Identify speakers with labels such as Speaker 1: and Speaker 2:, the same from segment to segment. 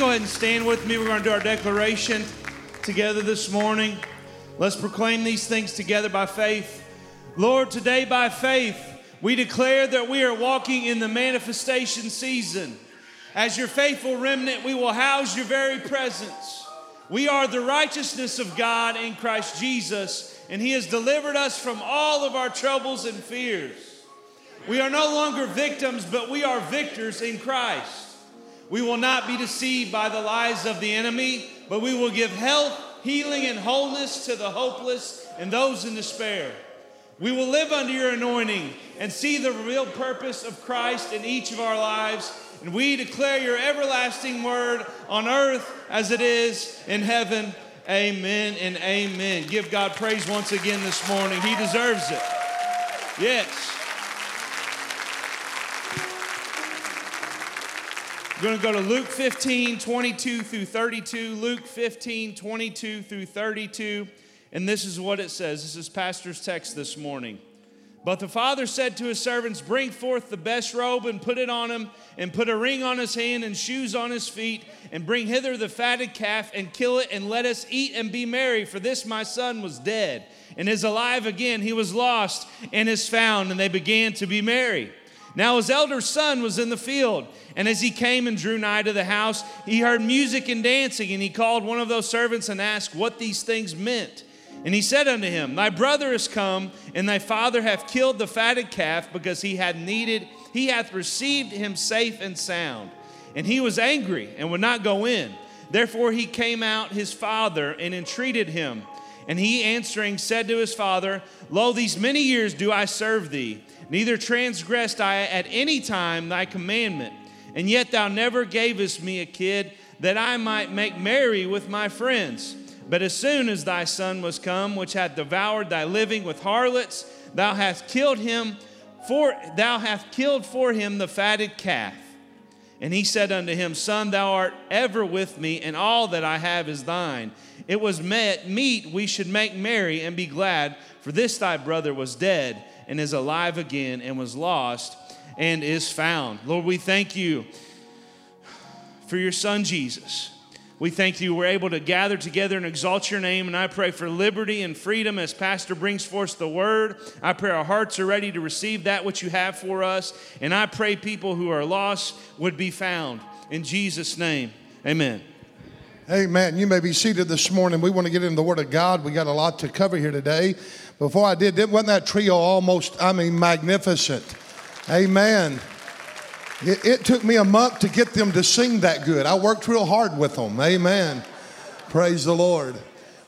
Speaker 1: go ahead and stand with me? We're going to do our declaration together this morning. Let's proclaim these things together by faith. Lord, today by faith, we declare that we are walking in the manifestation season. As your faithful remnant, we will house your very presence. We are the righteousness of God in Christ Jesus, and He has delivered us from all of our troubles and fears. We are no longer victims, but we are victors in Christ. We will not be deceived by the lies of the enemy, but we will give health, healing, and wholeness to the hopeless and those in despair. We will live under your anointing and see the real purpose of Christ in each of our lives. And we declare your everlasting word on earth as it is in heaven. Amen and amen. Give God praise once again this morning. He deserves it. Yes. We're going to go to Luke 15, 22 through 32. Luke 15, 22 through 32. And this is what it says. This is Pastor's text this morning. But the father said to his servants, Bring forth the best robe and put it on him, and put a ring on his hand and shoes on his feet, and bring hither the fatted calf and kill it, and let us eat and be merry. For this my son was dead and is alive again. He was lost and is found. And they began to be merry. Now his elder son was in the field, and as he came and drew nigh to the house, he heard music and dancing, and he called one of those servants and asked what these things meant. And he said unto him, Thy brother is come, and thy father hath killed the fatted calf, because he had needed, he hath received him safe and sound. And he was angry and would not go in. Therefore he came out his father and entreated him. And he answering said to his father, Lo, these many years do I serve thee, neither transgressed I at any time thy commandment. And yet thou never gavest me a kid that I might make merry with my friends. But as soon as thy son was come, which hath devoured thy living with harlots, thou hast killed him for thou hast killed for him the fatted calf. And he said unto him, Son, thou art ever with me, and all that I have is thine. It was met, meet we should make merry and be glad, for this thy brother was dead and is alive again, and was lost and is found. Lord, we thank you for your son Jesus. We thank you we're able to gather together and exalt your name. And I pray for liberty and freedom as Pastor brings forth the word. I pray our hearts are ready to receive that which you have for us. And I pray people who are lost would be found. In Jesus' name, amen.
Speaker 2: Amen. You may be seated this morning. We want to get into the Word of God. We got a lot to cover here today. Before I did, wasn't that trio almost, I mean, magnificent? Amen. It, it, took me a month to get them to sing that good. I worked real hard with them. Amen. Praise the Lord.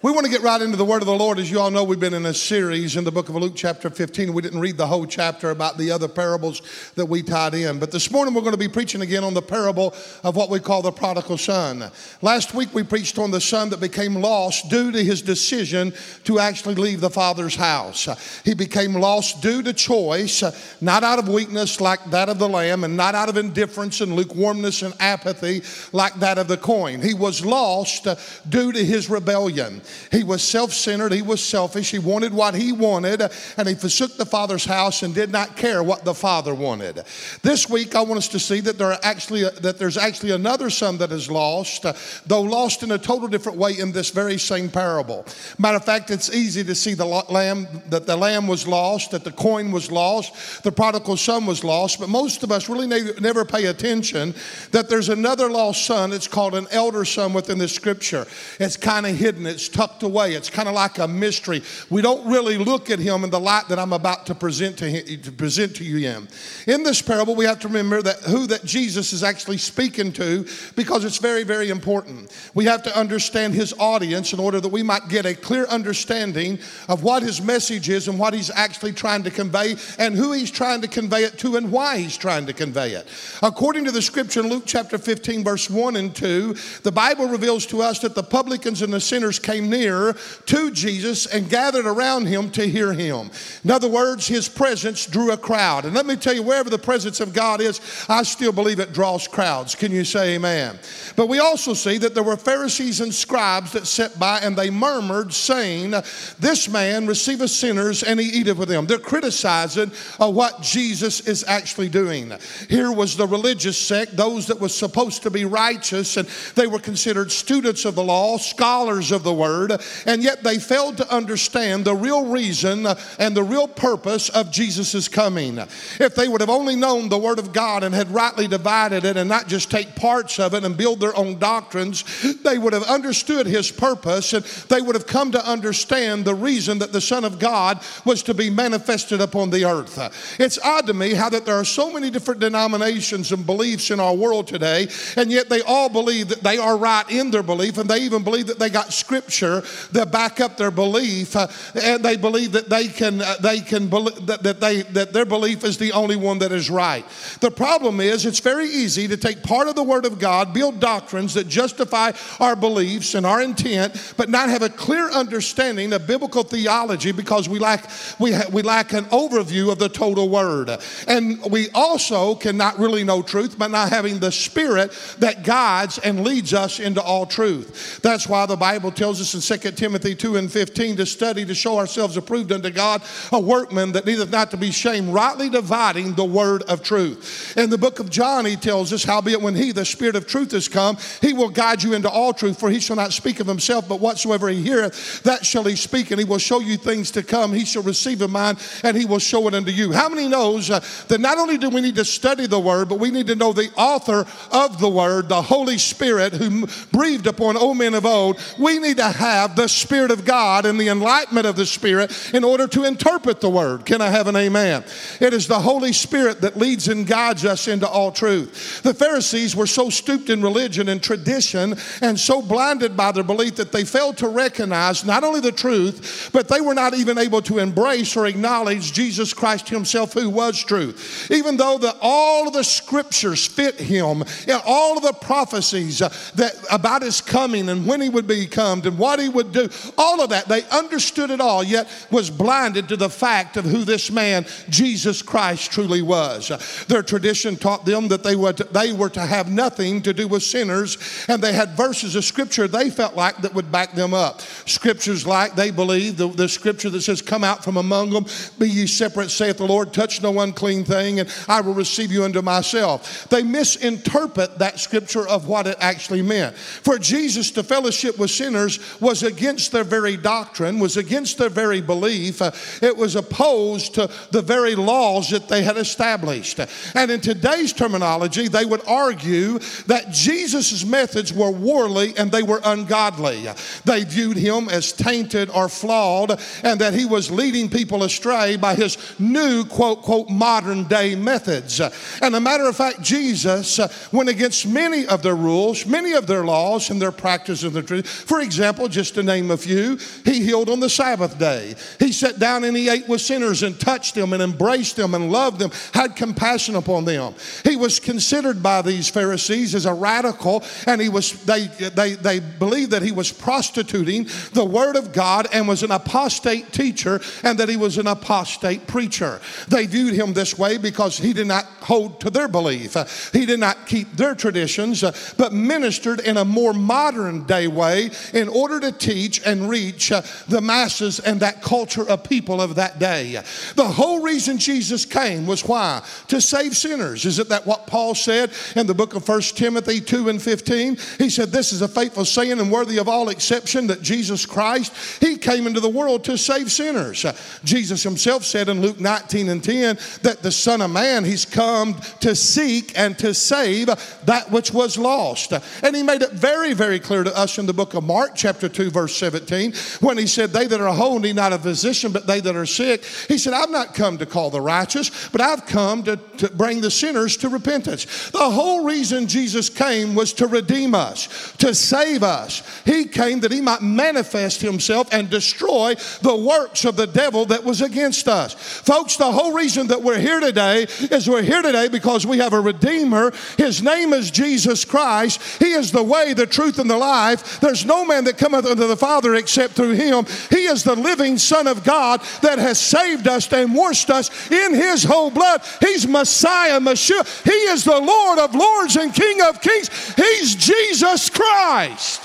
Speaker 2: We want to get right into the word of the Lord. As you all know, we've been in a series in the book of Luke, chapter 15. We didn't read the whole chapter about the other parables that we tied in. But this morning, we're going to be preaching again on the parable of what we call the prodigal son. Last week, we preached on the son that became lost due to his decision to actually leave the father's house. He became lost due to choice, not out of weakness like that of the lamb, and not out of indifference and lukewarmness and apathy like that of the coin. He was lost due to his rebellion. He was self centered, he was selfish, he wanted what he wanted, and he forsook the Father's house and did not care what the Father wanted. This week, I want us to see that, there are actually, that there's actually another son that is lost, though lost in a total different way in this very same parable. Matter of fact, it's easy to see the lamb, that the lamb was lost, that the coin was lost, the prodigal son was lost, but most of us really never pay attention that there's another lost son. It's called an elder son within the scripture. It's kind of hidden, it's tucked away. It's kind of like a mystery. We don't really look at him in the light that I'm about to present to, him, to present to you in. In this parable, we have to remember that who that Jesus is actually speaking to because it's very, very important. We have to understand his audience in order that we might get a clear understanding of what his message is and what he's actually trying to convey and who he's trying to convey it to and why he's trying to convey it. According to the scripture in Luke chapter 15, verse 1 and 2, the Bible reveals to us that the publicans and the sinners came near to Jesus and gathered around him to hear him. In other words, his presence drew a crowd. And let me tell you, wherever the presence of God is, I still believe it draws crowds. Can you say amen? But we also see that there were Pharisees and scribes that sat by and they murmured, saying, This man receiveth sinners and he eateth with them. They're criticizing uh, what Jesus is actually doing. Here was the religious sect, those that were supposed to be righteous, and they were considered students of the law, scholars of the word, and yet they failed to understand the real reason uh, and the real purpose of Jesus' coming. If they would have only known the word of God and had rightly divided it and not just take parts of it and build their own doctrines, they would have understood his purpose and they would have come to understand the reason that the Son of God was to be manifested upon the earth. It's odd to me how that there are so many different denominations and beliefs in our world today, and yet they all believe that they are right in their belief, and they even believe that they got scripture that back up their belief, uh, and they believe that they can uh, they can believe that, that they that their belief is the only one that is right. The problem is it's very easy to take part of the Word of God, build doctrines that justify our beliefs and our intent, but not have a clear understanding of biblical theology because we lack we ha- we lack an overview of the total Word, and we also cannot really know truth by not having the Spirit that guides and leads us into all truth. That's why the Bible tells us in 2 Timothy 2 and 15 to study to show ourselves approved unto God, a workman that needeth not to be shamed, rightly dividing the word of truth. In the book of John, he tells us, Howbeit when he, the Spirit of truth, is come, he will guide you into all truth, for he shall not speak of himself, but whatsoever he heareth, that shall he speak, and he will show you things to come. He shall receive of mine, and he will show it unto you. How many knows uh, that not only do we need to study the word, but we need to know the author of the word, the Holy Spirit, who breathed upon old men of old. We need to have the Spirit of God and the enlightenment of the Spirit in order to interpret the word. Can I have an amen? It is the Holy Spirit that leads and guides us into all truth. The Pharisees were so stooped in religion and tradition and so blinded by their belief that they failed to recognize not only the truth, but they were not even able to embrace or acknowledge Jesus Christ Himself, who was truth. Even though the, all of the scriptures fit Him, all of the prophecies uh, that about His coming and when He would become and what He would do, all of that, they understood it all, yet was blinded to the fact of who this man, Jesus Christ, truly was. Their tradition taught them that they were to, they were to have nothing to do with sinners, and they had verses of scripture they felt like that would back them up. Scriptures like they believed the, the scripture that says, Come out from among them, be ye separate, saith the Lord, touch no unclean thing, and I will receive you unto myself. They misinterpret that scripture of what it actually meant. For Jesus to fellowship with sinners was against their very doctrine, was against their very belief. Uh, it was opposed to the very laws that they had established. And in today's terminology, they would argue that Jesus' methods were worldly and they were ungodly. They viewed him as tainted or flawed and that he was leading people astray by his new, quote, quote, modern day methods. And a matter of fact, Jesus went against many of their rules, many of their laws, and their practice of the truth. For example, just to name a few, he healed on the Sabbath day. He sat down and he ate with sinners and touched them and embraced them and loved them, had compassion upon them. He was considered by these Pharisees as a radical, and he was they they they believed that he was prostituting the word of God and was an apostate teacher and that he was an apostate preacher. They viewed him this way because he did not hold to their belief. He did not keep their traditions, but ministered in a more modern day way in order to teach and reach uh, the masses and that culture of people of that day. The whole reason Jesus came was why? To save sinners. Isn't that what Paul said in the book of 1 Timothy 2 and 15? He said, This is a faithful saying and worthy of all exception that Jesus Christ, He came into the world to save sinners. Jesus Himself said in Luke 19 and 10 that the Son of Man, He's come to seek and to save that which was lost. And He made it very, very clear to us in the book of Mark, chapter 2, verse 17, when He said, They that are whole need not a physician, but they that are sick. He said, I've not come to call the righteous, but I've come to, to bring the sinners to repentance. The whole reason Jesus came was to redeem us, to save us. He came that he might manifest himself and destroy the works of the devil that was against us. Folks, the whole reason that we're here today is we're here today because we have a Redeemer. His name is Jesus Christ. He is the way, the truth, and the life. There's no man that cometh cometh unto the Father except through him. He is the living Son of God that has saved us and washed us in his whole blood. He's Messiah, Messiah. He is the Lord of lords and King of kings. He's Jesus Christ.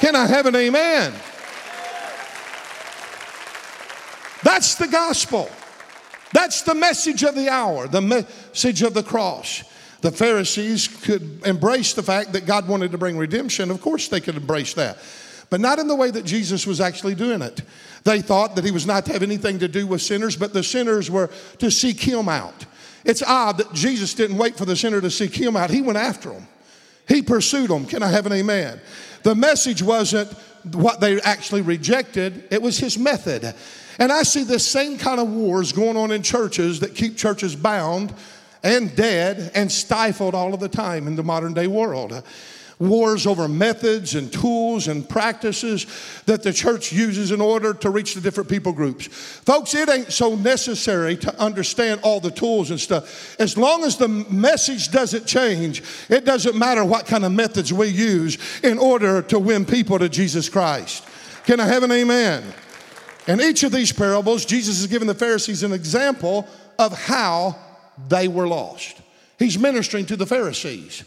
Speaker 2: Can I have an amen? That's the gospel. That's the message of the hour, the message of the cross. The Pharisees could embrace the fact that God wanted to bring redemption. Of course, they could embrace that, but not in the way that Jesus was actually doing it. They thought that he was not to have anything to do with sinners, but the sinners were to seek him out. It's odd that Jesus didn't wait for the sinner to seek him out, he went after them. He pursued them. Can I have an amen? The message wasn't what they actually rejected, it was his method. And I see this same kind of wars going on in churches that keep churches bound and dead and stifled all of the time in the modern day world. Wars over methods and tools and practices that the church uses in order to reach the different people groups. Folks, it ain't so necessary to understand all the tools and stuff. As long as the message doesn't change, it doesn't matter what kind of methods we use in order to win people to Jesus Christ. Can I have an amen? In each of these parables, Jesus is giving the Pharisees an example of how they were lost. He's ministering to the Pharisees.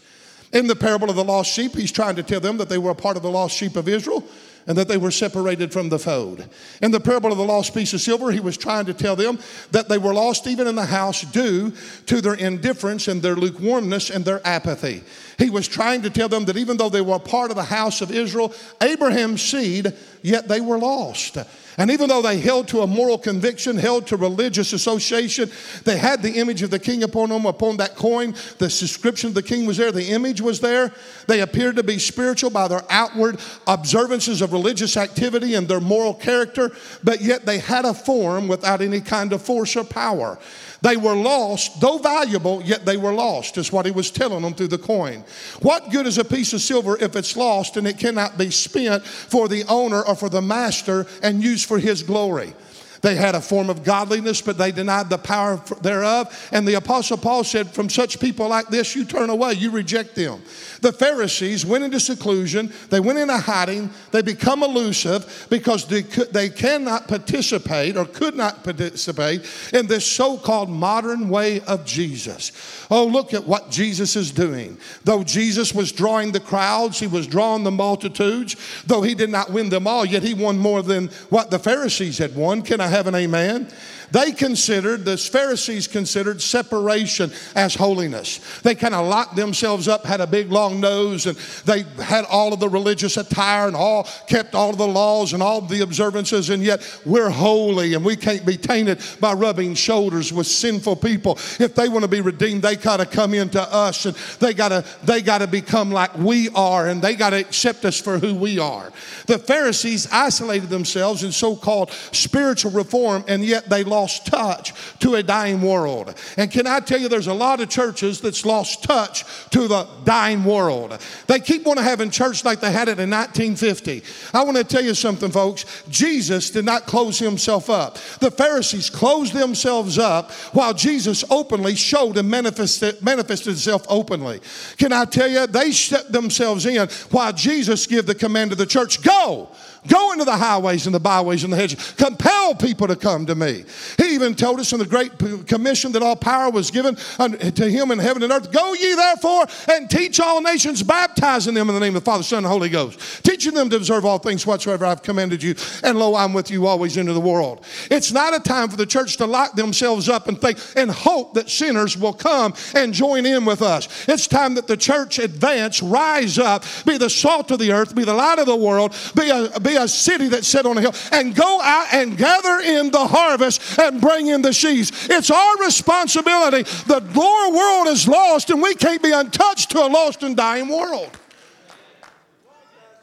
Speaker 2: In the parable of the lost sheep, he's trying to tell them that they were a part of the lost sheep of Israel and that they were separated from the fold. In the parable of the lost piece of silver, he was trying to tell them that they were lost even in the house due to their indifference and their lukewarmness and their apathy. He was trying to tell them that even though they were a part of the house of Israel, Abraham's seed, yet they were lost. And even though they held to a moral conviction, held to religious association, they had the image of the king upon them, upon that coin. The description of the king was there, the image was there. They appeared to be spiritual by their outward observances of religious activity and their moral character, but yet they had a form without any kind of force or power. They were lost, though valuable, yet they were lost, is what he was telling them through the coin. What good is a piece of silver if it's lost and it cannot be spent for the owner or for the master and used for his glory? They had a form of godliness, but they denied the power thereof. And the Apostle Paul said, From such people like this, you turn away, you reject them. The Pharisees went into seclusion, they went into hiding, they become elusive because they, could, they cannot participate or could not participate in this so called modern way of Jesus. Oh, look at what Jesus is doing. Though Jesus was drawing the crowds, he was drawing the multitudes, though he did not win them all, yet he won more than what the Pharisees had won. Can I have an amen? They considered, the Pharisees considered separation as holiness. They kind of locked themselves up, had a big long nose, and they had all of the religious attire and all kept all of the laws and all the observances, and yet we're holy and we can't be tainted by rubbing shoulders with sinful people. If they want to be redeemed, they gotta come into us and they gotta they gotta become like we are and they gotta accept us for who we are. The Pharisees isolated themselves in so-called spiritual reform, and yet they lost touch to a dying world. And can I tell you, there's a lot of churches that's lost touch to the dying world. They keep on having church like they had it in 1950. I want to tell you something, folks. Jesus did not close himself up. The Pharisees closed themselves up while Jesus openly showed and manifested, manifested himself openly. Can I tell you, they shut themselves in while Jesus gave the command to the church, go. Go into the highways and the byways and the hedges. Compel people to come to me. He even told us in the Great Commission that all power was given to him in heaven and earth. Go ye therefore and teach all nations, baptizing them in the name of the Father, Son, and Holy Ghost, teaching them to observe all things whatsoever I've commanded you. And lo, I'm with you always into the world. It's not a time for the church to lock themselves up and think and hope that sinners will come and join in with us. It's time that the church advance, rise up, be the salt of the earth, be the light of the world, be a, be a city that's set on a hill and go out and gather in the harvest and bring in the sheaves. It's our responsibility. The lower world is lost and we can't be untouched to a lost and dying world.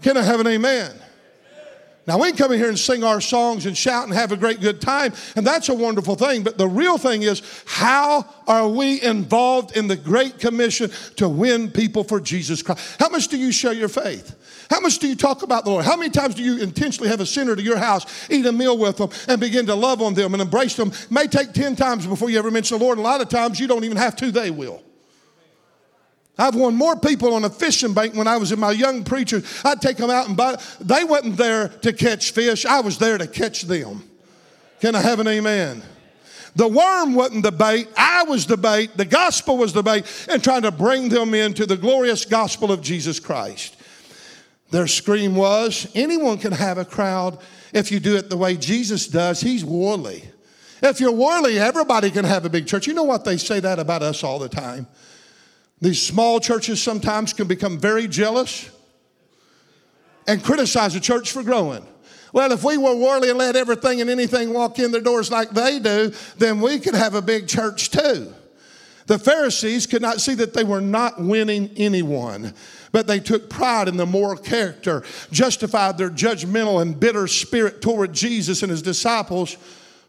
Speaker 2: Can I have an amen? Now, we can come in here and sing our songs and shout and have a great good time, and that's a wonderful thing. But the real thing is, how are we involved in the Great Commission to win people for Jesus Christ? How much do you show your faith? How much do you talk about the Lord? How many times do you intentionally have a sinner to your house, eat a meal with them, and begin to love on them and embrace them? It may take 10 times before you ever mention the Lord, a lot of times you don't even have to, they will. I've won more people on a fishing bank when I was in my young preacher. I'd take them out and buy. They wasn't there to catch fish. I was there to catch them. Can I have an amen? The worm wasn't the bait. I was the bait. The gospel was the bait, and trying to bring them into the glorious gospel of Jesus Christ. Their scream was anyone can have a crowd if you do it the way Jesus does. He's worldly. If you're worldly, everybody can have a big church. You know what they say that about us all the time? These small churches sometimes can become very jealous and criticize the church for growing. Well, if we were worldly and let everything and anything walk in their doors like they do, then we could have a big church too. The Pharisees could not see that they were not winning anyone, but they took pride in their moral character, justified their judgmental and bitter spirit toward Jesus and his disciples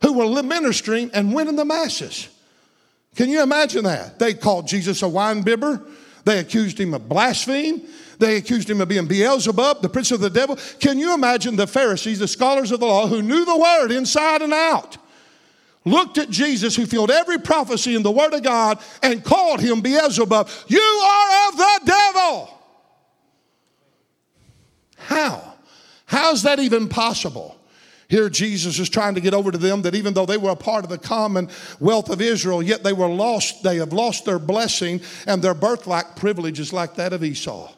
Speaker 2: who were ministering and winning the masses. Can you imagine that? They called Jesus a wine bibber. They accused him of blaspheme. They accused him of being Beelzebub, the prince of the devil. Can you imagine the Pharisees, the scholars of the law, who knew the word inside and out, looked at Jesus, who filled every prophecy in the word of God, and called him Beelzebub? You are of the devil. How? How's that even possible? Here, Jesus is trying to get over to them that even though they were a part of the common wealth of Israel, yet they were lost. They have lost their blessing and their birthright privileges like that of Esau.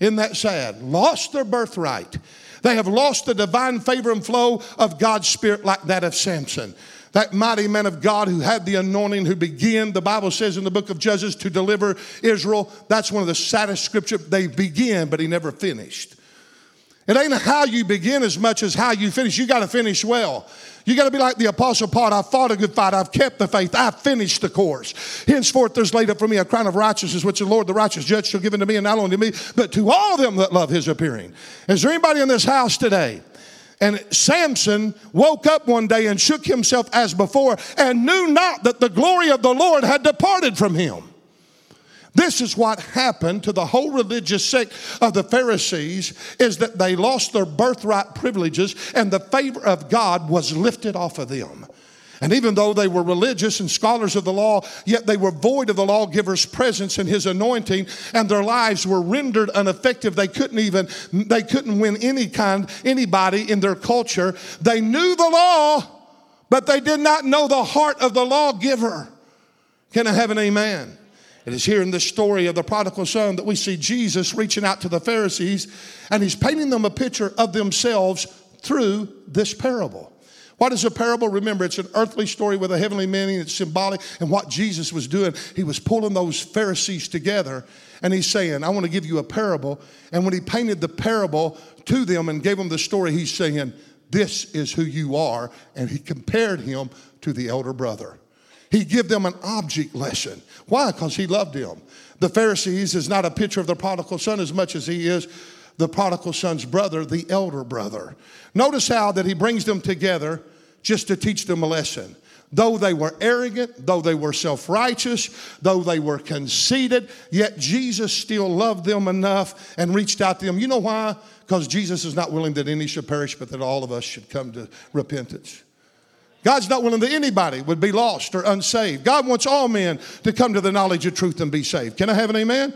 Speaker 2: Isn't that sad? Lost their birthright. They have lost the divine favor and flow of God's Spirit like that of Samson. That mighty man of God who had the anointing, who began, the Bible says in the book of Judges, to deliver Israel. That's one of the saddest scriptures. They began, but he never finished. It ain't how you begin as much as how you finish. You got to finish well. You got to be like the Apostle Paul. I've fought a good fight. I've kept the faith. I've finished the course. Henceforth, there's laid up for me a crown of righteousness, which the Lord, the righteous judge, shall give unto me, and not only to me, but to all them that love his appearing. Is there anybody in this house today? And Samson woke up one day and shook himself as before and knew not that the glory of the Lord had departed from him. This is what happened to the whole religious sect of the Pharisees is that they lost their birthright privileges and the favor of God was lifted off of them. And even though they were religious and scholars of the law, yet they were void of the lawgiver's presence and his anointing, and their lives were rendered ineffective. They couldn't even they couldn't win any kind anybody in their culture. They knew the law, but they did not know the heart of the lawgiver. Can I have an amen? It is here in this story of the prodigal son that we see Jesus reaching out to the Pharisees and he's painting them a picture of themselves through this parable. What is a parable? Remember, it's an earthly story with a heavenly meaning. It's symbolic. And what Jesus was doing, he was pulling those Pharisees together and he's saying, I want to give you a parable. And when he painted the parable to them and gave them the story, he's saying, This is who you are. And he compared him to the elder brother. He give them an object lesson. Why? Because he loved them. The Pharisees is not a picture of the prodigal son as much as he is the prodigal son's brother, the elder brother. Notice how that he brings them together just to teach them a lesson. Though they were arrogant, though they were self righteous, though they were conceited, yet Jesus still loved them enough and reached out to them. You know why? Because Jesus is not willing that any should perish, but that all of us should come to repentance. God's not willing that anybody would be lost or unsaved. God wants all men to come to the knowledge of truth and be saved. Can I have an amen?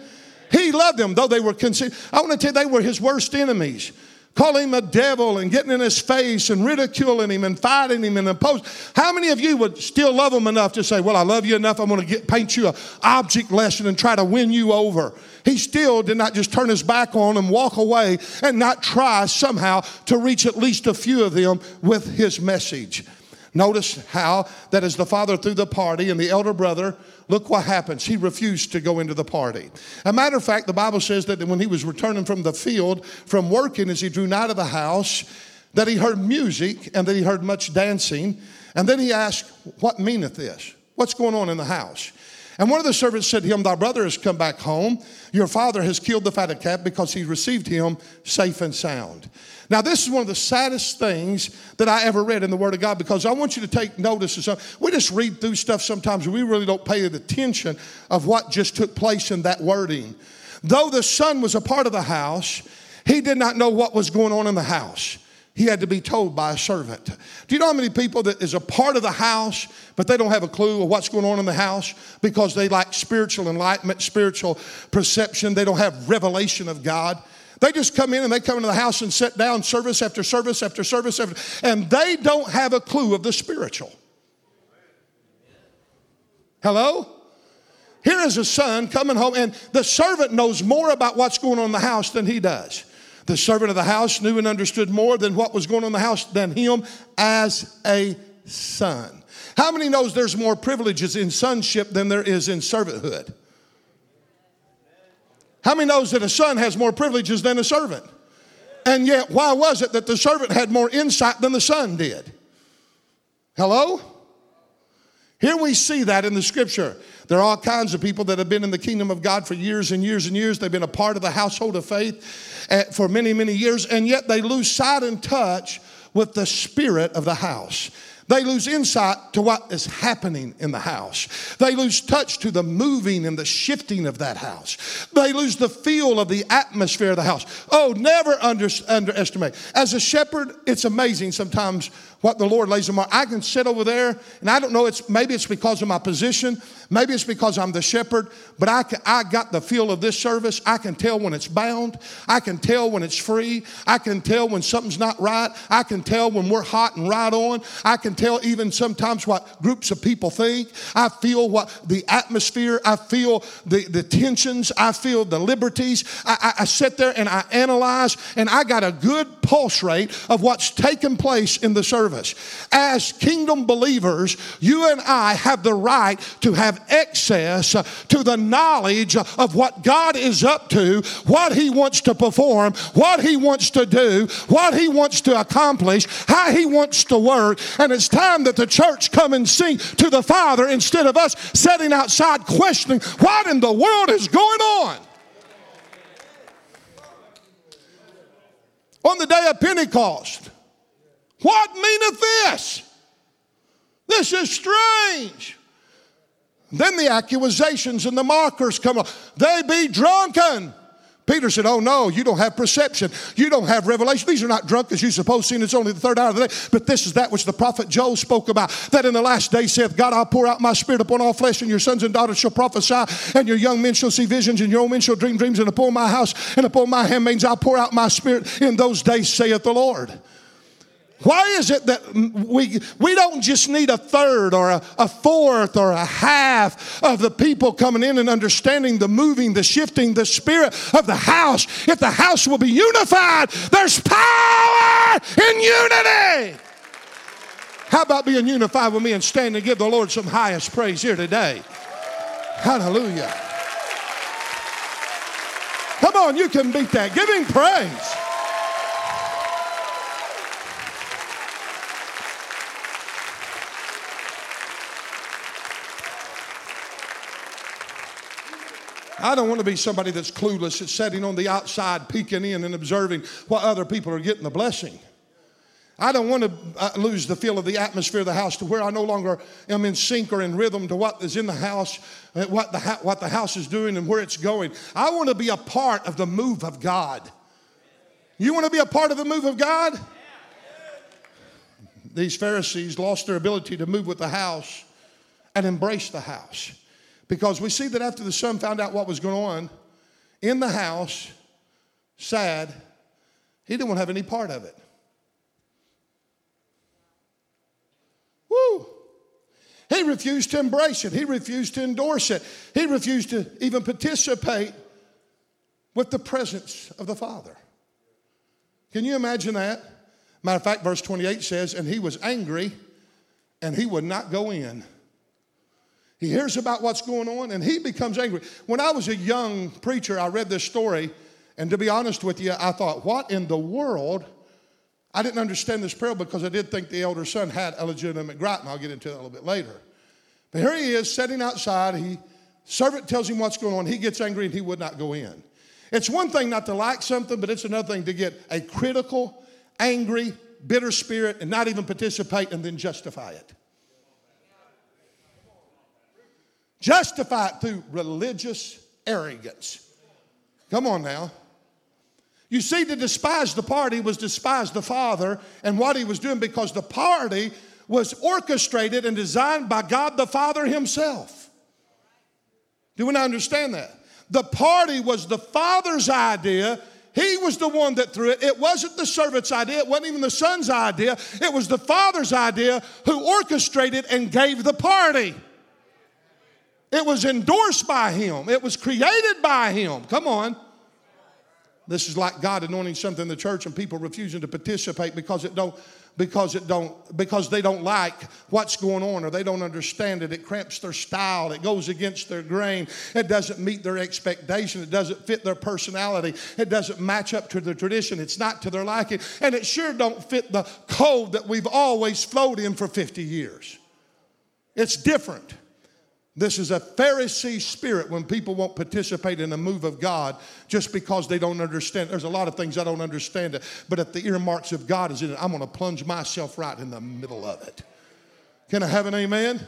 Speaker 2: He loved them, though they were conceived. I want to tell you, they were his worst enemies. Calling him a devil and getting in his face and ridiculing him and fighting him and opposing. How many of you would still love him enough to say, Well, I love you enough, I'm going to get, paint you an object lesson and try to win you over? He still did not just turn his back on and walk away and not try somehow to reach at least a few of them with his message. Notice how that as the father threw the party and the elder brother, look what happens. He refused to go into the party. A matter of fact, the Bible says that when he was returning from the field from working, as he drew nigh to the house, that he heard music and that he heard much dancing. And then he asked, What meaneth this? What's going on in the house? And one of the servants said to him, Thy brother has come back home. Your father has killed the fatted calf because he received him safe and sound. Now, this is one of the saddest things that I ever read in the Word of God because I want you to take notice of something. We just read through stuff sometimes and we really don't pay attention of what just took place in that wording. Though the son was a part of the house, he did not know what was going on in the house. he had to be told by a servant. Do you know how many people that is a part of the house, but they don't have a clue of what's going on in the house because they lack spiritual enlightenment, spiritual perception, they don't have revelation of God? They just come in and they come into the house and sit down service after service after service after, and they don't have a clue of the spiritual. Hello? Here is a son coming home, and the servant knows more about what's going on in the house than he does. The servant of the house knew and understood more than what was going on in the house than him as a son. How many knows there's more privileges in sonship than there is in servanthood? How many knows that a son has more privileges than a servant? And yet, why was it that the servant had more insight than the son did? Hello? Here we see that in the scripture. There are all kinds of people that have been in the kingdom of God for years and years and years. They've been a part of the household of faith eh, for many, many years, and yet they lose sight and touch with the spirit of the house. They lose insight to what is happening in the house. They lose touch to the moving and the shifting of that house. They lose the feel of the atmosphere of the house. Oh, never under, underestimate. As a shepherd, it's amazing sometimes what the Lord lays in my. I can sit over there, and I don't know. It's maybe it's because of my position, maybe it's because I'm the shepherd. But I I got the feel of this service. I can tell when it's bound. I can tell when it's free. I can tell when something's not right. I can tell when we're hot and right on. I can tell even sometimes what groups of people think. I feel what the atmosphere. I feel the the tensions. I feel the liberties. I, I, I sit there and I analyze, and I got a good pulse rate of what's taking place in the service service. As kingdom believers, you and I have the right to have access to the knowledge of what God is up to, what He wants to perform, what He wants to do, what He wants to accomplish, how He wants to work. And it's time that the church come and sing to the Father instead of us sitting outside questioning what in the world is going on. On the day of Pentecost, what meaneth this? This is strange. Then the accusations and the mockers come up. They be drunken. Peter said, Oh no, you don't have perception. You don't have revelation. These are not drunk as you suppose, seeing it's only the third hour of the day. But this is that which the prophet Joel spoke about. That in the last day saith, God, I'll pour out my spirit upon all flesh, and your sons and daughters shall prophesy, and your young men shall see visions, and your old men shall dream dreams, and upon my house and upon my handmaids I'll pour out my spirit in those days, saith the Lord. Why is it that we, we don't just need a third or a, a, fourth or a half of the people coming in and understanding the moving, the shifting, the spirit of the house? If the house will be unified, there's power in unity. How about being unified with me and stand and give the Lord some highest praise here today? Hallelujah. Come on, you can beat that. Give him praise. I don't want to be somebody that's clueless, that's sitting on the outside, peeking in and observing what other people are getting the blessing. I don't want to uh, lose the feel of the atmosphere of the house to where I no longer am in sync or in rhythm to what is in the house, uh, what the, what the house is doing, and where it's going. I want to be a part of the move of God. You want to be a part of the move of God? These Pharisees lost their ability to move with the house and embrace the house. Because we see that after the son found out what was going on in the house, sad, he didn't want to have any part of it. Woo! He refused to embrace it. He refused to endorse it. He refused to even participate with the presence of the Father. Can you imagine that? Matter of fact, verse 28 says, And he was angry and he would not go in. He hears about what's going on and he becomes angry. When I was a young preacher, I read this story, and to be honest with you, I thought, what in the world? I didn't understand this parable because I did think the elder son had a legitimate gripe, and I'll get into that a little bit later. But here he is sitting outside. He servant tells him what's going on. He gets angry and he would not go in. It's one thing not to like something, but it's another thing to get a critical, angry, bitter spirit and not even participate and then justify it. Justify it through religious arrogance. Come on now. You see, to despise the party was despise the Father and what he was doing because the party was orchestrated and designed by God the Father himself. Do we not understand that? The party was the Father's idea. He was the one that threw it. It wasn't the servant's idea. It wasn't even the son's idea. It was the Father's idea who orchestrated and gave the party. It was endorsed by him. It was created by him. Come on. This is like God anointing something in the church and people refusing to participate because it don't because it don't because they don't like what's going on or they don't understand it. It cramps their style. It goes against their grain. It doesn't meet their expectation. It doesn't fit their personality. It doesn't match up to the tradition. It's not to their liking. And it sure don't fit the code that we've always flowed in for 50 years. It's different. This is a Pharisee spirit when people won't participate in a move of God just because they don't understand. There's a lot of things I don't understand, but if the earmarks of God is in it, I'm going to plunge myself right in the middle of it. Can I have an amen?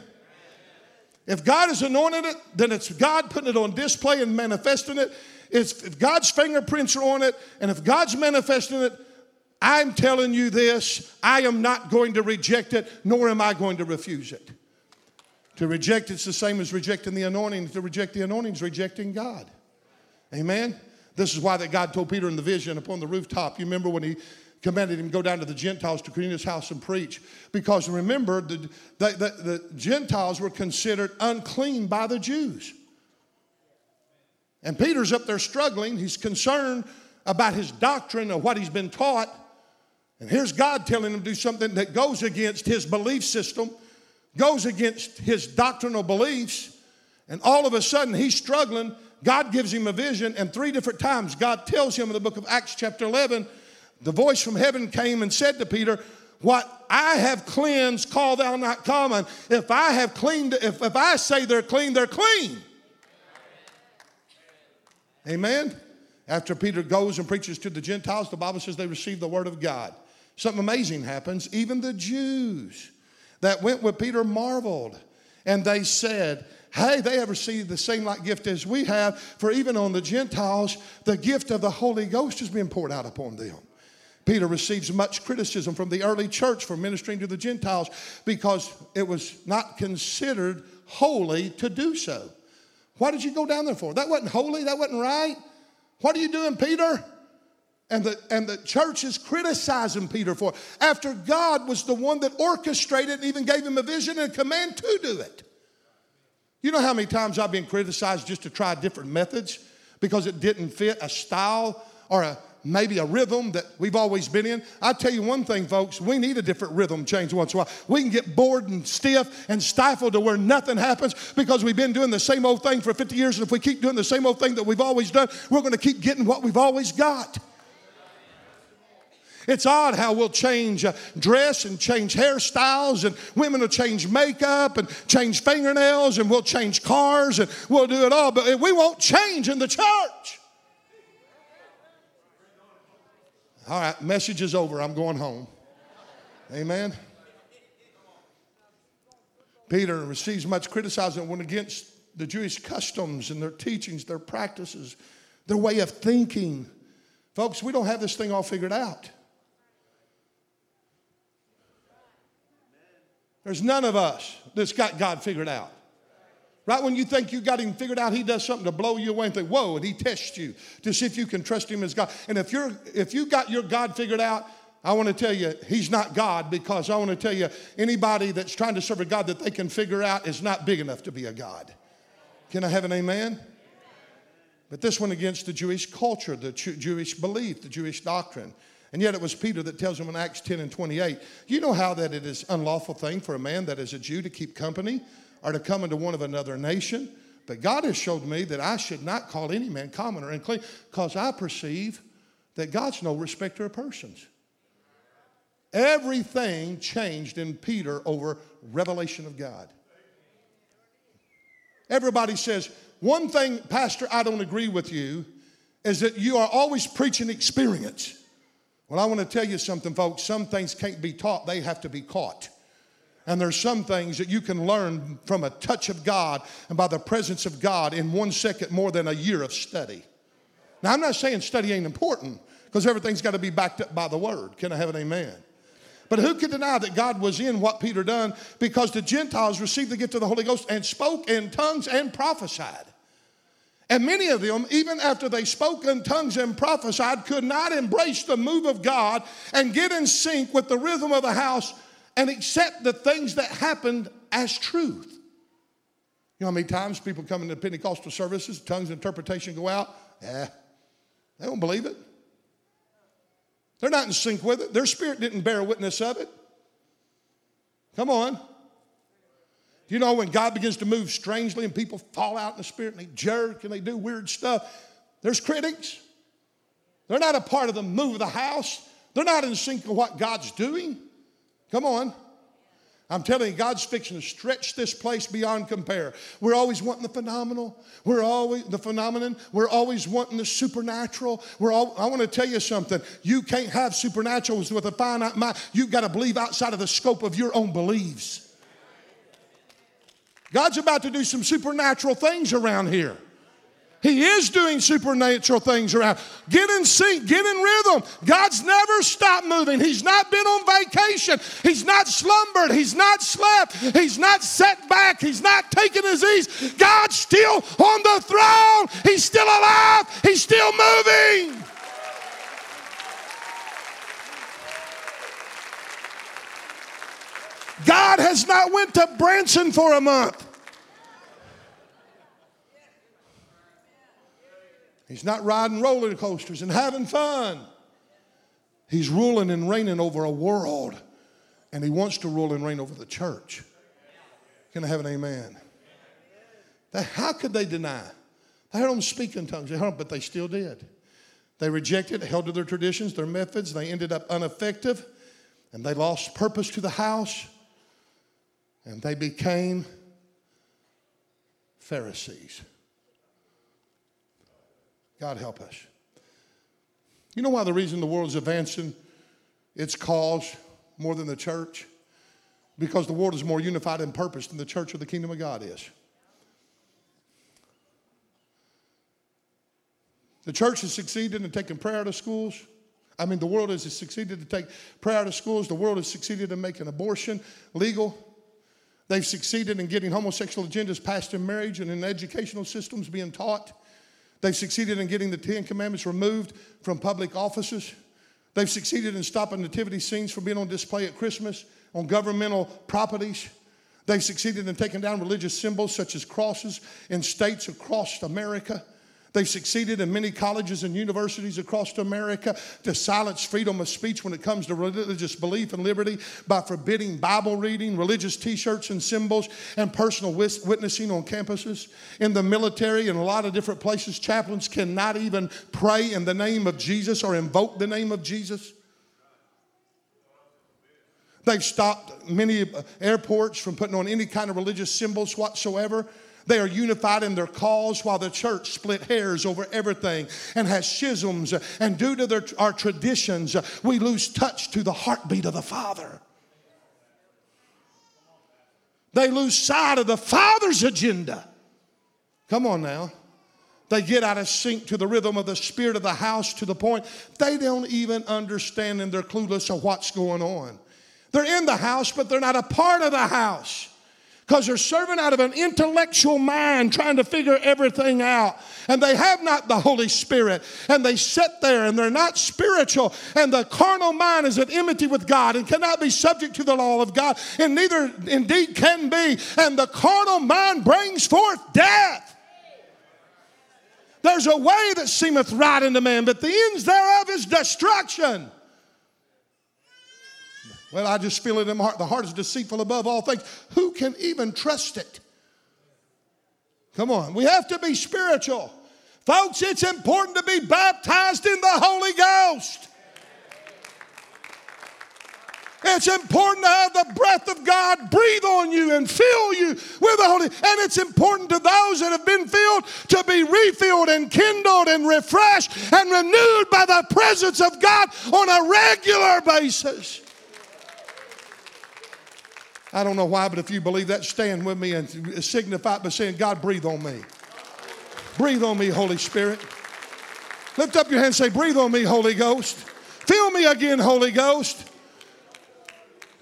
Speaker 2: If God has anointed it, then it's God putting it on display and manifesting it. If God's fingerprints are on it, and if God's manifesting it, I'm telling you this I am not going to reject it, nor am I going to refuse it. To reject it's the same as rejecting the anointing. To reject the anointing is rejecting God. Amen. This is why that God told Peter in the vision upon the rooftop. You remember when he commanded him to go down to the Gentiles to Cornelius' house and preach. Because remember, the, the, the, the Gentiles were considered unclean by the Jews. And Peter's up there struggling. He's concerned about his doctrine of what he's been taught. And here's God telling him to do something that goes against his belief system goes against his doctrinal beliefs, and all of a sudden he's struggling. God gives him a vision, and three different times God tells him in the book of Acts, chapter 11, the voice from heaven came and said to Peter, What I have cleansed, call thou not common. If I have cleaned, if, if I say they're clean, they're clean. Amen. After Peter goes and preaches to the Gentiles, the Bible says they receive the word of God. Something amazing happens. Even the Jews that went with Peter marveled. And they said, Hey, they have received the same like gift as we have, for even on the Gentiles, the gift of the Holy Ghost has been poured out upon them. Peter receives much criticism from the early church for ministering to the Gentiles because it was not considered holy to do so. Why did you go down there for? That wasn't holy, that wasn't right. What are you doing, Peter? And the, and the church is criticizing Peter for it. After God was the one that orchestrated and even gave him a vision and a command to do it. You know how many times I've been criticized just to try different methods because it didn't fit a style or a, maybe a rhythm that we've always been in. I tell you one thing, folks, we need a different rhythm change once in a while. We can get bored and stiff and stifled to where nothing happens because we've been doing the same old thing for 50 years. And if we keep doing the same old thing that we've always done, we're going to keep getting what we've always got. It's odd how we'll change uh, dress and change hairstyles, and women will change makeup and change fingernails, and we'll change cars, and we'll do it all, but we won't change in the church. All right, message is over. I'm going home. Amen. Peter receives much criticism when against the Jewish customs and their teachings, their practices, their way of thinking. Folks, we don't have this thing all figured out. There's none of us that's got God figured out. Right when you think you got him figured out, he does something to blow you away and think, whoa, and he tests you to see if you can trust him as God. And if you're if you got your God figured out, I want to tell you, he's not God because I want to tell you, anybody that's trying to serve a God that they can figure out is not big enough to be a God. Can I have an amen? But this went against the Jewish culture, the Jewish belief, the Jewish doctrine. And yet it was Peter that tells him in Acts 10 and 28, you know how that it is unlawful thing for a man that is a Jew to keep company or to come into one of another nation. But God has showed me that I should not call any man common or unclean because I perceive that God's no respecter of persons. Everything changed in Peter over revelation of God. Everybody says, one thing, Pastor, I don't agree with you is that you are always preaching experience. Well, I want to tell you something, folks. Some things can't be taught, they have to be caught. And there's some things that you can learn from a touch of God and by the presence of God in one second more than a year of study. Now, I'm not saying study ain't important. Because everything's got to be backed up by the word. Can I have an amen? But who could deny that God was in what Peter done? Because the Gentiles received the gift of the Holy Ghost and spoke in tongues and prophesied. And many of them, even after they spoke in tongues and prophesied, could not embrace the move of God and get in sync with the rhythm of the house and accept the things that happened as truth. You know how many times people come into Pentecostal services, tongues interpretation go out? Yeah, they don't believe it. They're not in sync with it. Their spirit didn't bear witness of it. Come on. You know, when God begins to move strangely and people fall out in the spirit and they jerk and they do weird stuff, there's critics. They're not a part of the move of the house. They're not in sync with what God's doing. Come on. I'm telling you, God's fixing to stretch this place beyond compare. We're always wanting the phenomenal. We're always the phenomenon. We're always wanting the supernatural. We're all, I want to tell you something. You can't have supernaturals with a finite mind. You've got to believe outside of the scope of your own beliefs. God's about to do some supernatural things around here. He is doing supernatural things around. Get in sync, get in rhythm. God's never stopped moving. He's not been on vacation. He's not slumbered. He's not slept. He's not set back. He's not taken his ease. God's still on the throne. He's still alive. He's still moving. God has not went to Branson for a month. He's not riding roller coasters and having fun. He's ruling and reigning over a world, and he wants to rule and reign over the church. Can I have an amen? How could they deny? They heard them speak in tongues, they heard them, but they still did. They rejected, held to their traditions, their methods. They ended up ineffective, and they lost purpose to the house, and they became Pharisees. God help us. You know why the reason the world is advancing its cause more than the church? Because the world is more unified in purpose than the church or the kingdom of God is. The church has succeeded in taking prayer out of schools. I mean, the world has succeeded to take prayer out of schools. The world has succeeded in making abortion legal. They've succeeded in getting homosexual agendas passed in marriage and in educational systems being taught. They've succeeded in getting the Ten Commandments removed from public offices. They've succeeded in stopping nativity scenes from being on display at Christmas on governmental properties. They've succeeded in taking down religious symbols such as crosses in states across America. They've succeeded in many colleges and universities across America to silence freedom of speech when it comes to religious belief and liberty by forbidding Bible reading, religious t shirts and symbols, and personal witnessing on campuses. In the military and a lot of different places, chaplains cannot even pray in the name of Jesus or invoke the name of Jesus. They've stopped many uh, airports from putting on any kind of religious symbols whatsoever. They are unified in their cause while the church split hairs over everything and has schisms. And due to their, our traditions, we lose touch to the heartbeat of the Father. They lose sight of the Father's agenda. Come on now. They get out of sync to the rhythm of the spirit of the house to the point they don't even understand and they're clueless of what's going on. They're in the house, but they're not a part of the house because they're serving out of an intellectual mind trying to figure everything out. And they have not the Holy Spirit. And they sit there and they're not spiritual. And the carnal mind is at enmity with God and cannot be subject to the law of God. And neither indeed can be. And the carnal mind brings forth death. There's a way that seemeth right unto man, but the ends thereof is destruction. Well, I just feel it in my heart. The heart is deceitful above all things. Who can even trust it? Come on, we have to be spiritual. Folks, it's important to be baptized in the Holy Ghost. It's important to have the breath of God breathe on you and fill you with the Holy. And it's important to those that have been filled to be refilled and kindled and refreshed and renewed by the presence of God on a regular basis. I don't know why, but if you believe that, stand with me and signify it by saying, God, breathe on me. Breathe on me, Holy Spirit. Lift up your hand and say, Breathe on me, Holy Ghost. Fill me again, Holy Ghost.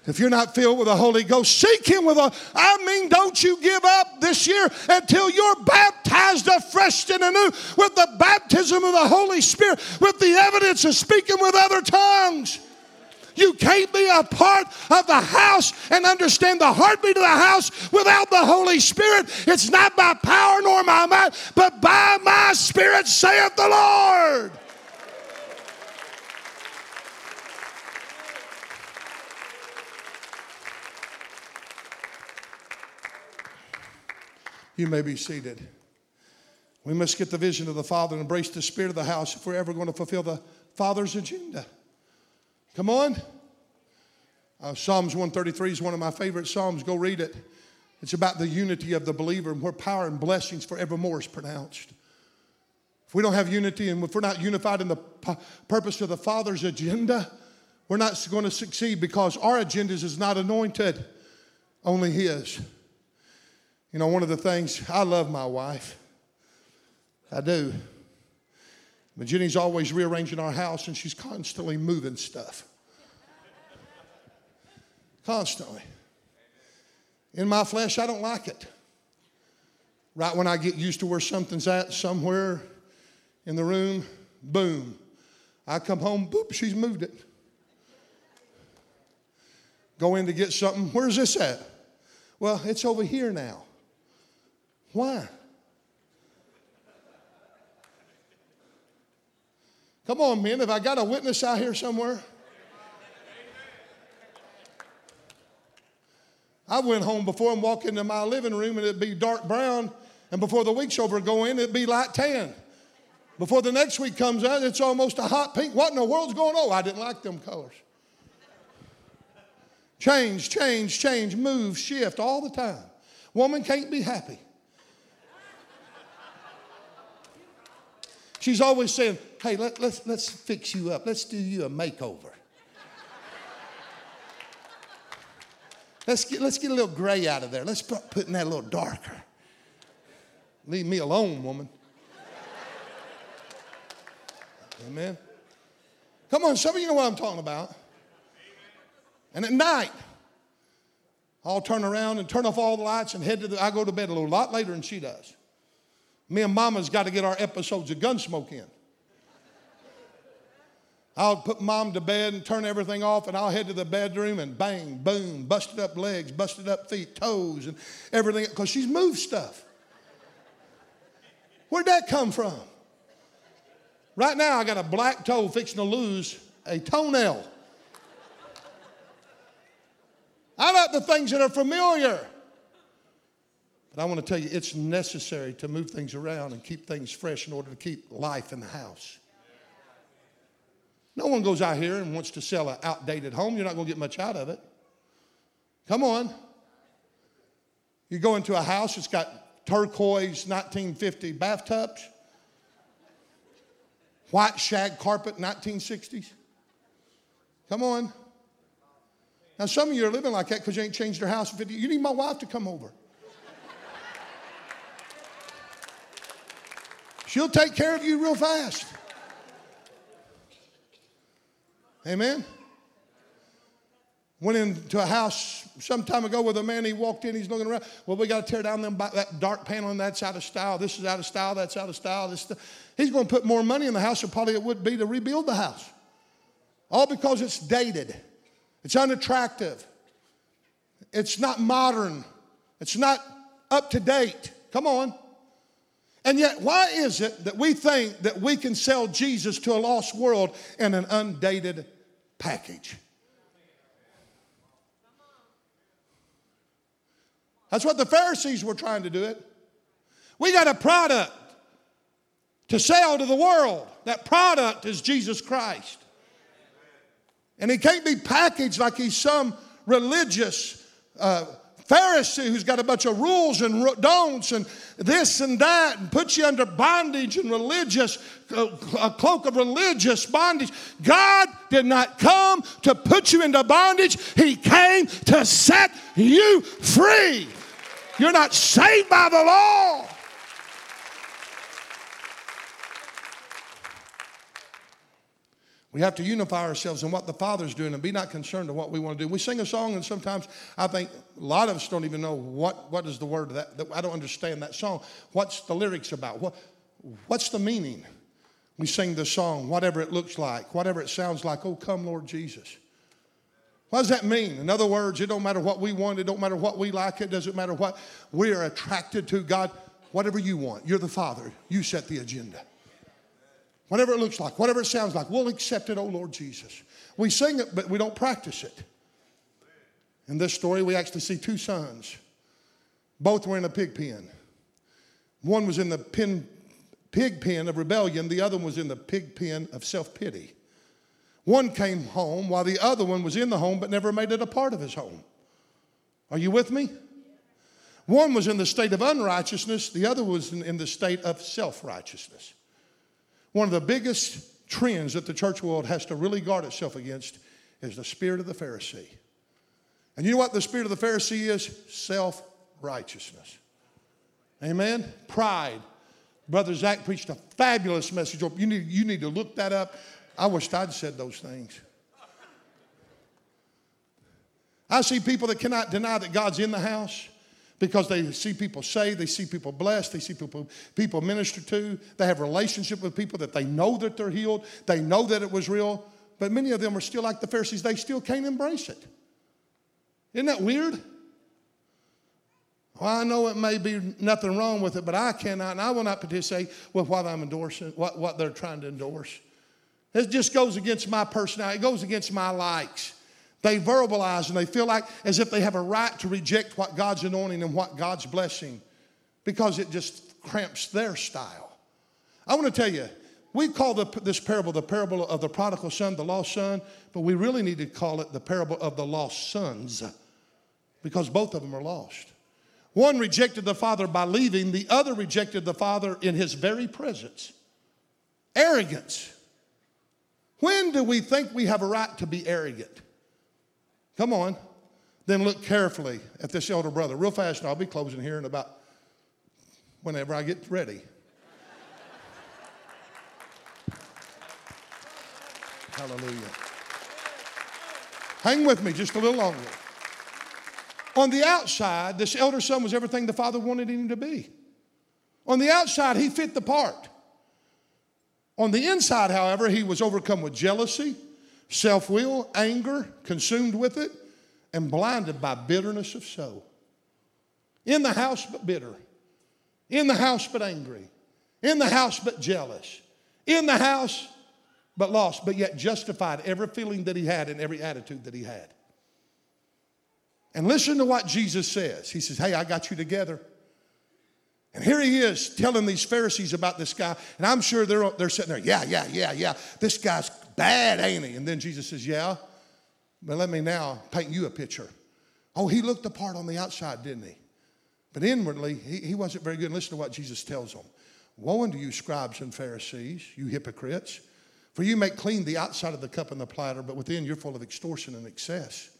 Speaker 2: If you're not filled with the Holy Ghost, seek Him with a. I mean, don't you give up this year until you're baptized afresh and anew with the baptism of the Holy Spirit, with the evidence of speaking with other tongues. You can't be a part of the house and understand the heartbeat of the house without the Holy Spirit. It's not by power nor my might, but by my Spirit, saith the Lord. You may be seated. We must get the vision of the Father and embrace the spirit of the house if we're ever going to fulfill the Father's agenda. Come on. Uh, Psalms 133 is one of my favorite Psalms. Go read it. It's about the unity of the believer and where power and blessings forevermore is pronounced. If we don't have unity and if we're not unified in the purpose of the Father's agenda, we're not going to succeed because our agenda is not anointed, only His. You know, one of the things, I love my wife. I do. But Jenny's always rearranging our house and she's constantly moving stuff. Constantly. In my flesh, I don't like it. Right when I get used to where something's at somewhere in the room, boom. I come home, boop, she's moved it. Go in to get something. Where's this at? Well, it's over here now. Why? Come on, men. Have I got a witness out here somewhere? I went home before and walk into my living room and it'd be dark brown. And before the week's over, go in, it'd be light tan. Before the next week comes out, it's almost a hot pink. What in the world's going on? I didn't like them colors. Change, change, change, move, shift all the time. Woman can't be happy. She's always saying, hey, let, let's, let's fix you up. Let's do you a makeover. Let's, get, let's get a little gray out of there. Let's start putting that a little darker. Leave me alone, woman. Amen. Come on, some of you know what I'm talking about. And at night, I'll turn around and turn off all the lights and head to the, I go to bed a little lot later than she does. Me and Mama's got to get our episodes of Gunsmoke in. I'll put mom to bed and turn everything off, and I'll head to the bedroom and bang, boom, busted up legs, busted up feet, toes, and everything, because she's moved stuff. Where'd that come from? Right now, I got a black toe fixing to lose a toenail. I like the things that are familiar. But I want to tell you, it's necessary to move things around and keep things fresh in order to keep life in the house. No one goes out here and wants to sell an outdated home. You're not going to get much out of it. Come on. You go into a house, it's got turquoise 1950 bathtubs, white shag carpet 1960s. Come on. Now, some of you are living like that because you ain't changed your house in 50 You need my wife to come over. She'll take care of you real fast. Amen. Went into a house some time ago with a man. He walked in. He's looking around. Well, we got to tear down them that dark paneling. That's out of style. This is out of style. That's out of style. This he's going to put more money in the house than probably it would be to rebuild the house. All because it's dated. It's unattractive. It's not modern. It's not up to date. Come on. And yet, why is it that we think that we can sell Jesus to a lost world in an undated package? That's what the Pharisees were trying to do it. We got a product to sell to the world. That product is Jesus Christ. And he can't be packaged like he's some religious uh, Pharisee who's got a bunch of rules and don'ts and this and that and puts you under bondage and religious, uh, a cloak of religious bondage. God did not come to put you into bondage, He came to set you free. You're not saved by the law. We have to unify ourselves in what the Father's doing and be not concerned of what we want to do. We sing a song, and sometimes I think a lot of us don't even know what, what is the word that, that. I don't understand that song. What's the lyrics about? What, what's the meaning? We sing the song, whatever it looks like, whatever it sounds like. Oh, come, Lord Jesus. What does that mean? In other words, it don't matter what we want, it don't matter what we like, it doesn't matter what we are attracted to. God, whatever you want, you're the Father. You set the agenda. Whatever it looks like, whatever it sounds like, we'll accept it, oh Lord Jesus. We sing it, but we don't practice it. In this story, we actually see two sons. Both were in a pig pen. One was in the pen, pig pen of rebellion, the other one was in the pig pen of self pity. One came home while the other one was in the home but never made it a part of his home. Are you with me? One was in the state of unrighteousness, the other was in, in the state of self righteousness. One of the biggest trends that the church world has to really guard itself against is the spirit of the Pharisee. And you know what the spirit of the Pharisee is? Self righteousness. Amen? Pride. Brother Zach preached a fabulous message. You need, you need to look that up. I wished I'd said those things. I see people that cannot deny that God's in the house because they see people say, they see people blessed, they see people, people minister to, they have relationship with people that they know that they're healed, they know that it was real, but many of them are still like the Pharisees, they still can't embrace it. Isn't that weird? Well, I know it may be nothing wrong with it, but I cannot, and I will not participate with what I'm endorsing, what, what they're trying to endorse. It just goes against my personality, it goes against my likes. They verbalize and they feel like as if they have a right to reject what God's anointing and what God's blessing because it just cramps their style. I want to tell you, we call the, this parable the parable of the prodigal son, the lost son, but we really need to call it the parable of the lost sons because both of them are lost. One rejected the father by leaving, the other rejected the father in his very presence. Arrogance. When do we think we have a right to be arrogant? Come on. Then look carefully at this elder brother. Real fast, and I'll be closing here in about whenever I get ready. Hallelujah. Hang with me just a little longer. On the outside, this elder son was everything the father wanted him to be. On the outside, he fit the part. On the inside, however, he was overcome with jealousy, self will, anger, consumed with it, and blinded by bitterness of soul. In the house, but bitter. In the house, but angry. In the house, but jealous. In the house, but lost, but yet justified every feeling that he had and every attitude that he had. And listen to what Jesus says. He says, Hey, I got you together. And here he is telling these Pharisees about this guy. And I'm sure they're, they're sitting there, yeah, yeah, yeah, yeah. This guy's bad, ain't he? And then Jesus says, yeah. But let me now paint you a picture. Oh, he looked the part on the outside, didn't he? But inwardly, he, he wasn't very good. Listen to what Jesus tells them Woe unto you, scribes and Pharisees, you hypocrites, for you make clean the outside of the cup and the platter, but within you're full of extortion and excess.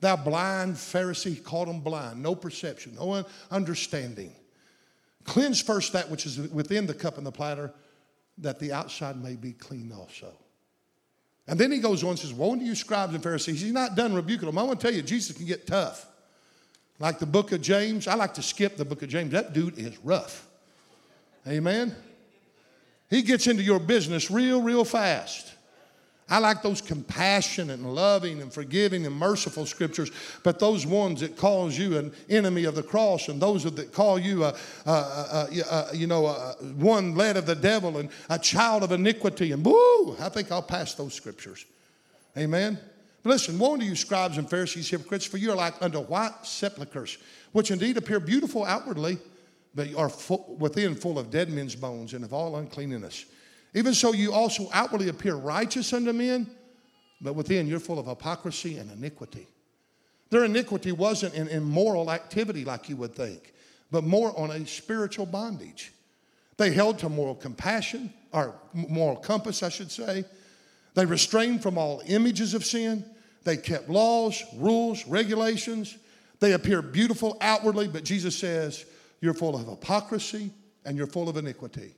Speaker 2: Thou blind Pharisee, called him blind, no perception, no understanding. Cleanse first that which is within the cup and the platter, that the outside may be clean also. And then he goes on and says, Woe unto you, scribes and Pharisees. He's not done rebuking them. I want to tell you, Jesus can get tough. Like the book of James, I like to skip the book of James. That dude is rough. Amen. He gets into your business real, real fast. I like those compassionate and loving and forgiving and merciful scriptures, but those ones that calls you an enemy of the cross and those that call you a, a, a, a you know one led of the devil and a child of iniquity and boo, I think I'll pass those scriptures. Amen. But listen, woe unto you, scribes and Pharisees, hypocrites, for you are like unto white sepulchres, which indeed appear beautiful outwardly, but are full, within full of dead men's bones and of all uncleanness. Even so, you also outwardly appear righteous unto men, but within you're full of hypocrisy and iniquity. Their iniquity wasn't an immoral activity like you would think, but more on a spiritual bondage. They held to moral compassion, or moral compass, I should say. They restrained from all images of sin. They kept laws, rules, regulations. They appear beautiful outwardly, but Jesus says, You're full of hypocrisy and you're full of iniquity.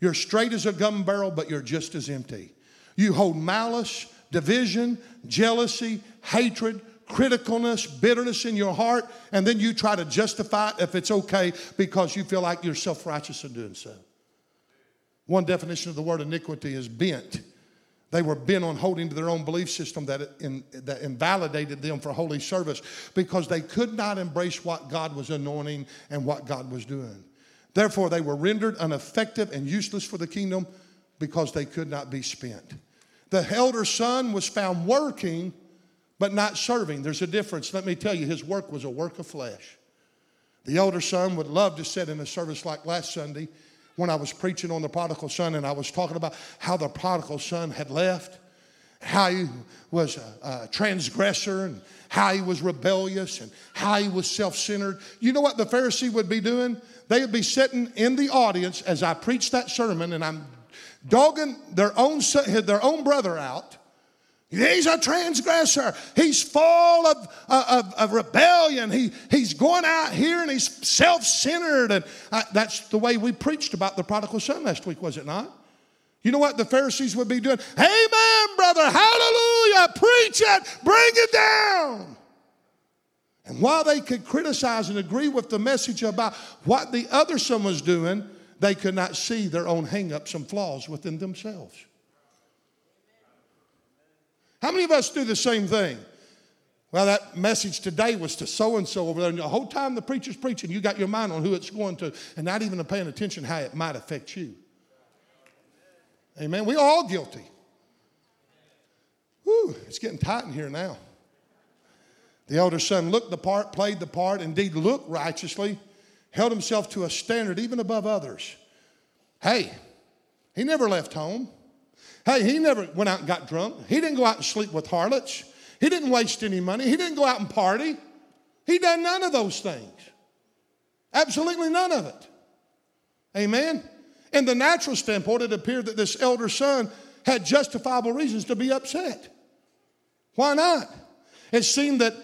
Speaker 2: You're straight as a gum barrel, but you're just as empty. You hold malice, division, jealousy, hatred, criticalness, bitterness in your heart, and then you try to justify it if it's okay because you feel like you're self righteous in doing so. One definition of the word iniquity is bent. They were bent on holding to their own belief system that, in, that invalidated them for holy service because they could not embrace what God was anointing and what God was doing. Therefore, they were rendered ineffective and useless for the kingdom because they could not be spent. The elder son was found working but not serving. There's a difference. Let me tell you, his work was a work of flesh. The elder son would love to sit in a service like last Sunday when I was preaching on the prodigal son and I was talking about how the prodigal son had left, how he was a, a transgressor, and how he was rebellious, and how he was self centered. You know what the Pharisee would be doing? They would be sitting in the audience as I preached that sermon, and I'm dogging their own, their own brother out He's a transgressor. He's full of, uh, of, of, rebellion. He, he's going out here and he's self centered. And I, that's the way we preached about the prodigal son last week, was it not? You know what the Pharisees would be doing? Amen, brother. Hallelujah. Preach it. Bring it down. And while they could criticize and agree with the message about what the other son was doing, they could not see their own hangups and flaws within themselves. How many of us do the same thing? Well, that message today was to so and so over there. And the whole time the preacher's preaching, you got your mind on who it's going to, and not even paying attention how it might affect you. Amen. We're all guilty. Whew, it's getting tight in here now. The elder son looked the part, played the part, indeed looked righteously, held himself to a standard even above others. Hey, he never left home. Hey, he never went out and got drunk. He didn't go out and sleep with harlots. He didn't waste any money. He didn't go out and party. He done none of those things. Absolutely none of it. Amen. In the natural standpoint, it appeared that this elder son had justifiable reasons to be upset. Why not? It seemed that,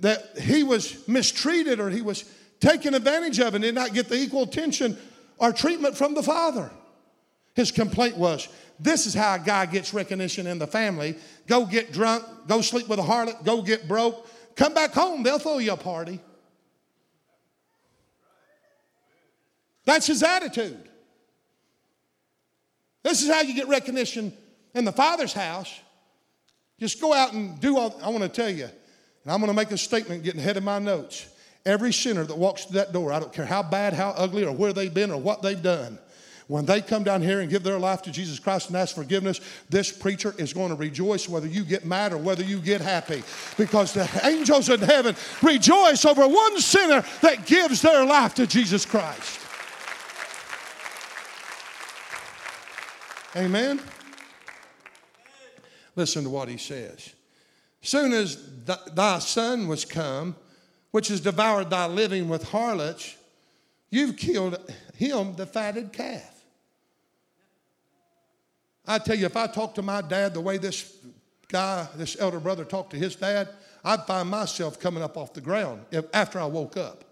Speaker 2: that he was mistreated or he was taken advantage of and did not get the equal attention or treatment from the father. His complaint was, This is how a guy gets recognition in the family. Go get drunk, go sleep with a harlot, go get broke, come back home, they'll throw you a party. That's his attitude. This is how you get recognition in the Father's house. Just go out and do all, I want to tell you, and I'm going to make a statement getting ahead of my notes. Every sinner that walks through that door, I don't care how bad, how ugly, or where they've been, or what they've done, when they come down here and give their life to Jesus Christ and ask forgiveness, this preacher is going to rejoice whether you get mad or whether you get happy. Because the angels in heaven rejoice over one sinner that gives their life to Jesus Christ. Amen. Listen to what he says. Soon as thy son was come, which has devoured thy living with harlots, you've killed him the fatted calf. I tell you, if I talked to my dad the way this guy, this elder brother, talked to his dad, I'd find myself coming up off the ground if, after I woke up.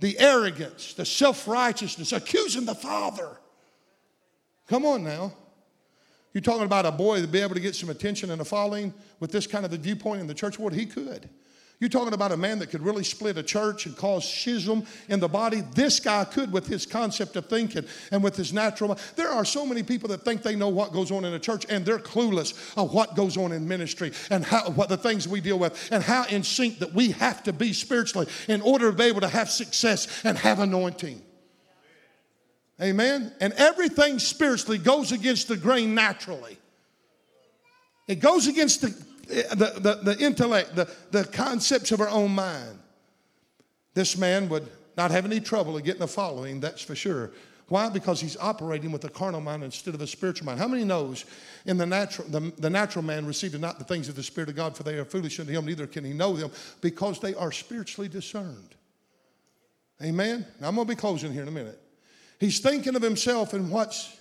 Speaker 2: The arrogance, the self righteousness, accusing the father. Come on now. You're talking about a boy to be able to get some attention and a following with this kind of a viewpoint in the church world? He could. You're talking about a man that could really split a church and cause schism in the body. This guy could with his concept of thinking and with his natural. There are so many people that think they know what goes on in a church and they're clueless of what goes on in ministry and how, what the things we deal with and how in sync that we have to be spiritually in order to be able to have success and have anointing. Amen. And everything spiritually goes against the grain naturally. It goes against the the, the, the intellect, the, the concepts of our own mind. This man would not have any trouble in getting a following, that's for sure. Why? Because he's operating with a carnal mind instead of a spiritual mind. How many knows in the natural, the, the natural man received not the things of the Spirit of God, for they are foolish unto him, neither can he know them, because they are spiritually discerned. Amen? Now I'm going to be closing here in a minute. He's thinking of himself and what's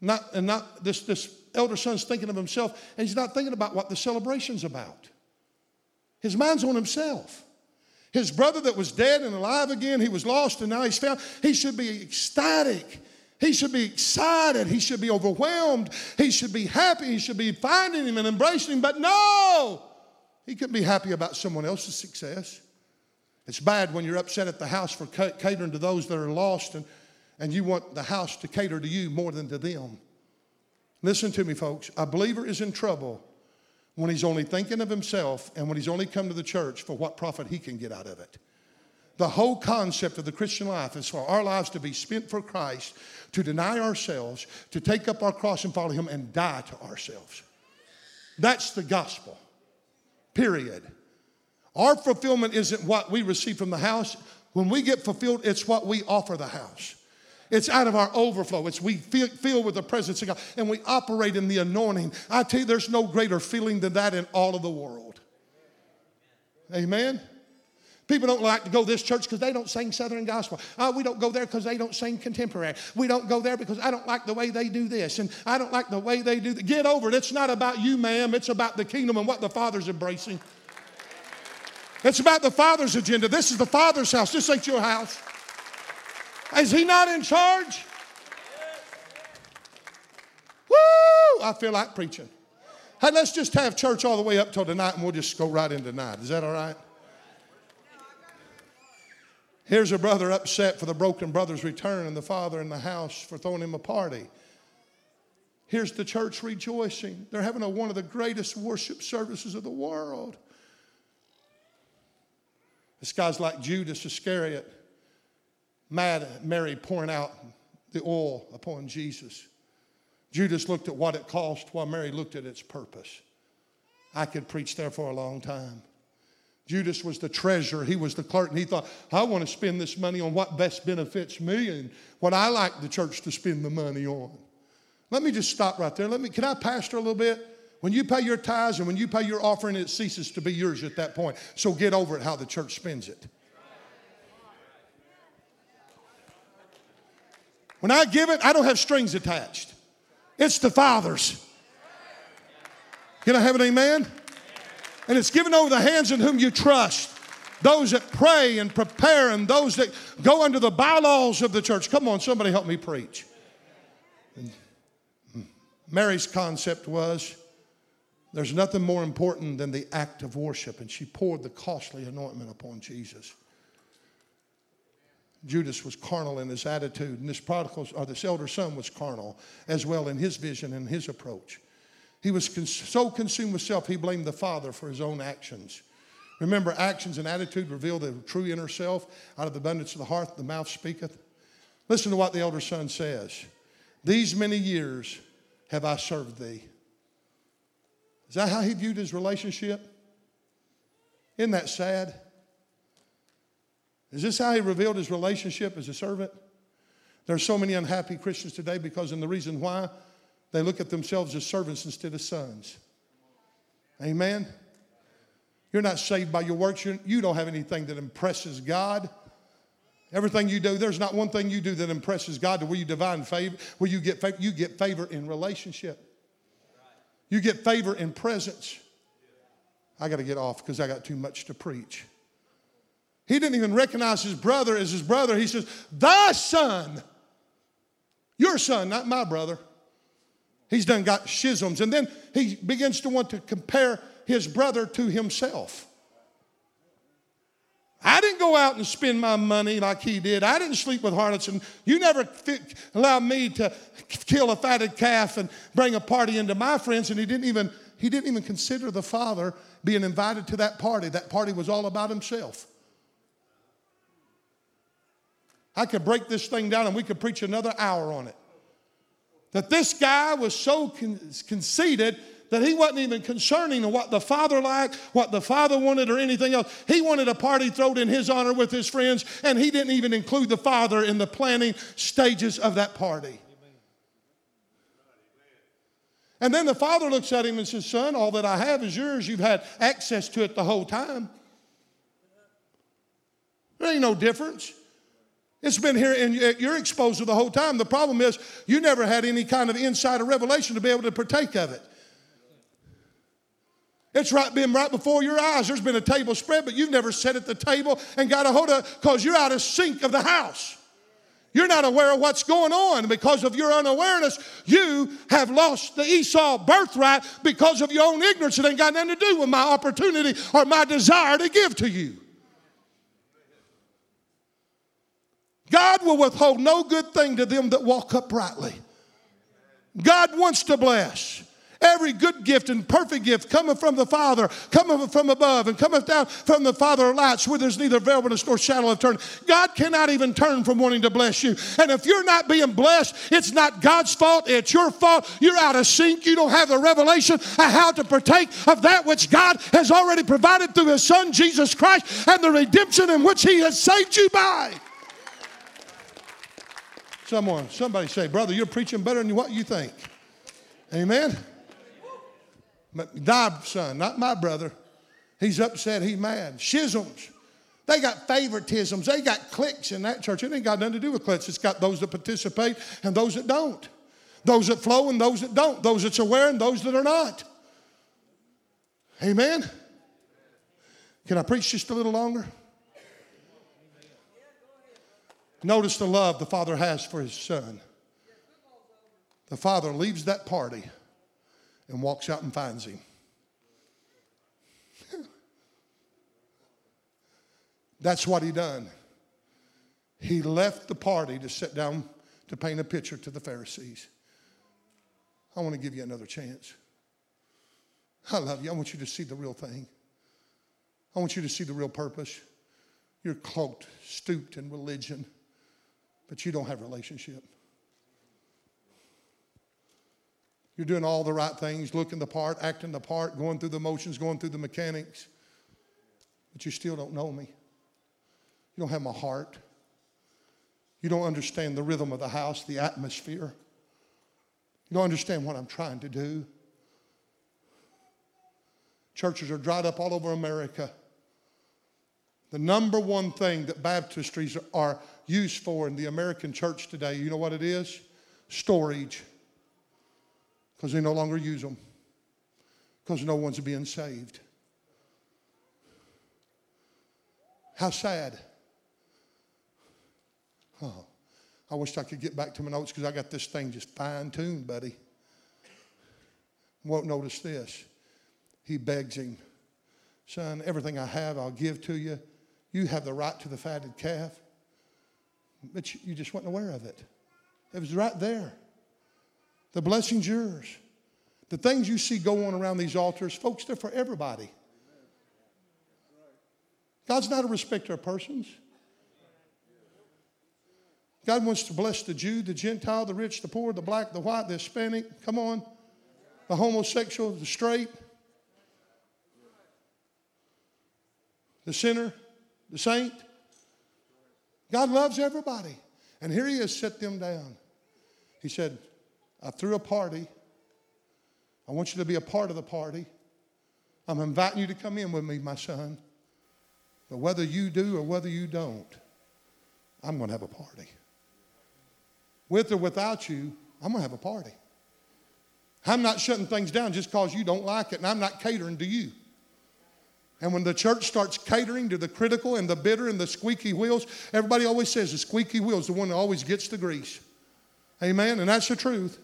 Speaker 2: not, and not this, this elder son's thinking of himself, and he's not thinking about what the celebration's about. His mind's on himself. His brother that was dead and alive again, he was lost and now he's found. He should be ecstatic. He should be excited. He should be overwhelmed. He should be happy. He should be finding him and embracing him. But no, he couldn't be happy about someone else's success. It's bad when you're upset at the house for catering to those that are lost and, and you want the house to cater to you more than to them. Listen to me, folks. A believer is in trouble when he's only thinking of himself and when he's only come to the church for what profit he can get out of it. The whole concept of the Christian life is for our lives to be spent for Christ, to deny ourselves, to take up our cross and follow Him, and die to ourselves. That's the gospel, period. Our fulfillment isn't what we receive from the house. When we get fulfilled, it's what we offer the house. It's out of our overflow. It's we feel, with the presence of God and we operate in the anointing. I tell you, there's no greater feeling than that in all of the world. Amen. People don't like to go to this church because they don't sing Southern gospel. Uh, we don't go there because they don't sing contemporary. We don't go there because I don't like the way they do this and I don't like the way they do that. Get over it. It's not about you, ma'am. It's about the kingdom and what the Father's embracing. It's about the Father's agenda. This is the Father's house. This ain't your house. Is He not in charge? Woo! I feel like preaching. Hey, let's just have church all the way up till tonight and we'll just go right into tonight. Is that all right? Here's a brother upset for the broken brother's return and the father in the house for throwing him a party. Here's the church rejoicing. They're having a, one of the greatest worship services of the world. This guy's like Judas Iscariot, Mary pouring out the oil upon Jesus. Judas looked at what it cost while Mary looked at its purpose. I could preach there for a long time. Judas was the treasurer, he was the clerk, and he thought, I want to spend this money on what best benefits me and what I like the church to spend the money on. Let me just stop right there. Let me, can I pastor a little bit? When you pay your tithes and when you pay your offering, it ceases to be yours at that point. So get over it how the church spends it. When I give it, I don't have strings attached. It's the Father's. Can I have an amen? And it's given over the hands in whom you trust. Those that pray and prepare and those that go under the bylaws of the church. Come on, somebody help me preach. Mary's concept was there's nothing more important than the act of worship, and she poured the costly anointment upon Jesus. Judas was carnal in his attitude, and this prodigal or this elder son was carnal as well in his vision and his approach. He was cons- so consumed with self, he blamed the Father for his own actions. Remember, actions and attitude reveal the true inner self. Out of the abundance of the heart, the mouth speaketh. Listen to what the elder son says These many years have I served thee. Is that how he viewed his relationship? Isn't that sad? Is this how he revealed his relationship as a servant? There are so many unhappy Christians today because, and the reason why, they look at themselves as servants instead of sons. Amen. You're not saved by your works. You're, you do not have anything that impresses God. Everything you do, there's not one thing you do that impresses God to where you divine favor, where you get favor. You get favor in relationship. You get favor in presence. I got to get off because I got too much to preach. He didn't even recognize his brother as his brother. He says, Thy son, your son, not my brother. He's done got schisms. And then he begins to want to compare his brother to himself. I didn't go out and spend my money like he did. I didn't sleep with harlots, and you never allowed me to kill a fatted calf and bring a party into my friends. And he didn't even he didn't even consider the father being invited to that party. That party was all about himself. I could break this thing down, and we could preach another hour on it that this guy was so con- conceited that he wasn't even concerning what the father liked, what the father wanted, or anything else. He wanted a party thrown in his honor with his friends, and he didn't even include the father in the planning stages of that party. And then the father looks at him and says, Son, all that I have is yours. You've had access to it the whole time. There ain't no difference. It's been here and you're exposed to the whole time. The problem is you never had any kind of insider revelation to be able to partake of it. It's right been right before your eyes. There's been a table spread, but you've never sat at the table and got a hold of because you're out of sync of the house. You're not aware of what's going on. Because of your unawareness, you have lost the Esau birthright because of your own ignorance. It ain't got nothing to do with my opportunity or my desire to give to you. God will withhold no good thing to them that walk uprightly. God wants to bless. Every good gift and perfect gift cometh from the Father, cometh from above, and cometh down from the Father of lights, where there's neither variableness nor shadow of turn. God cannot even turn from wanting to bless you. And if you're not being blessed, it's not God's fault, it's your fault. You're out of sync. You don't have the revelation of how to partake of that which God has already provided through His Son, Jesus Christ, and the redemption in which He has saved you by. Someone, somebody say, brother, you're preaching better than what you think. Amen. Thy son, not my brother. He's upset, he's mad. Schisms. They got favoritisms. They got cliques in that church. It ain't got nothing to do with cliques. It's got those that participate and those that don't. Those that flow and those that don't. Those that's aware and those that are not. Amen. Can I preach just a little longer? Notice the love the father has for his son. The father leaves that party and walks out and finds him. That's what he done. He left the party to sit down to paint a picture to the Pharisees. I want to give you another chance. I love you. I want you to see the real thing. I want you to see the real purpose. You're cloaked, stooped in religion, but you don't have relationship. You're doing all the right things, looking the part, acting the part, going through the motions, going through the mechanics. But you still don't know me. You don't have my heart. You don't understand the rhythm of the house, the atmosphere. You don't understand what I'm trying to do. Churches are dried up all over America. The number one thing that baptistries are used for in the American church today, you know what it is? Storage because they no longer use them because no one's being saved. How sad. Oh, I wish I could get back to my notes because I got this thing just fine tuned, buddy. Won't notice this. He begs him, Son, everything I have, I'll give to you. You have the right to the fatted calf. But you just weren't aware of it. It was right there. The blessing's yours. The things you see going around these altars, folks, they're for everybody. God's not a respecter of persons. God wants to bless the Jew, the Gentile, the rich, the poor, the black, the white, the Hispanic. Come on. The homosexual, the straight, the sinner, the saint. God loves everybody. And here he has set them down. He said, I threw a party. I want you to be a part of the party. I'm inviting you to come in with me, my son. But whether you do or whether you don't, I'm going to have a party. With or without you, I'm going to have a party. I'm not shutting things down just because you don't like it, and I'm not catering to you. And when the church starts catering to the critical and the bitter and the squeaky wheels, everybody always says the squeaky wheel is the one that always gets the grease. Amen? And that's the truth.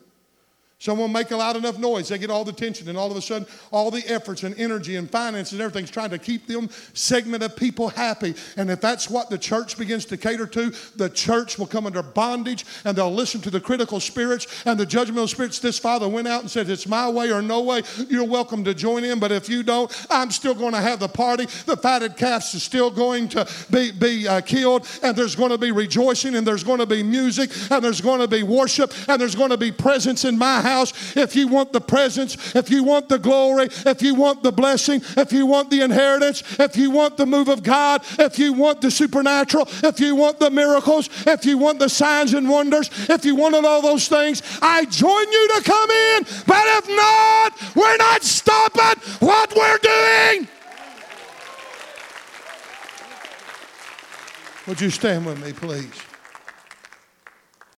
Speaker 2: Someone make a loud enough noise, they get all the attention, and all of a sudden, all the efforts and energy and finances and everything's trying to keep them segment of people happy. And if that's what the church begins to cater to, the church will come under bondage and they'll listen to the critical spirits and the judgmental spirits. This father went out and said, It's my way or no way. You're welcome to join in, but if you don't, I'm still going to have the party. The fatted calves is still going to be, be uh, killed, and there's going to be rejoicing, and there's going to be music, and there's going to be worship, and there's going to be presence in my house house, if you want the presence, if you want the glory, if you want the blessing, if you want the inheritance, if you want the move of God, if you want the supernatural, if you want the miracles, if you want the signs and wonders, if you wanted all those things, I join you to come in. But if not, we're not stopping what we're doing. Would you stand with me, please?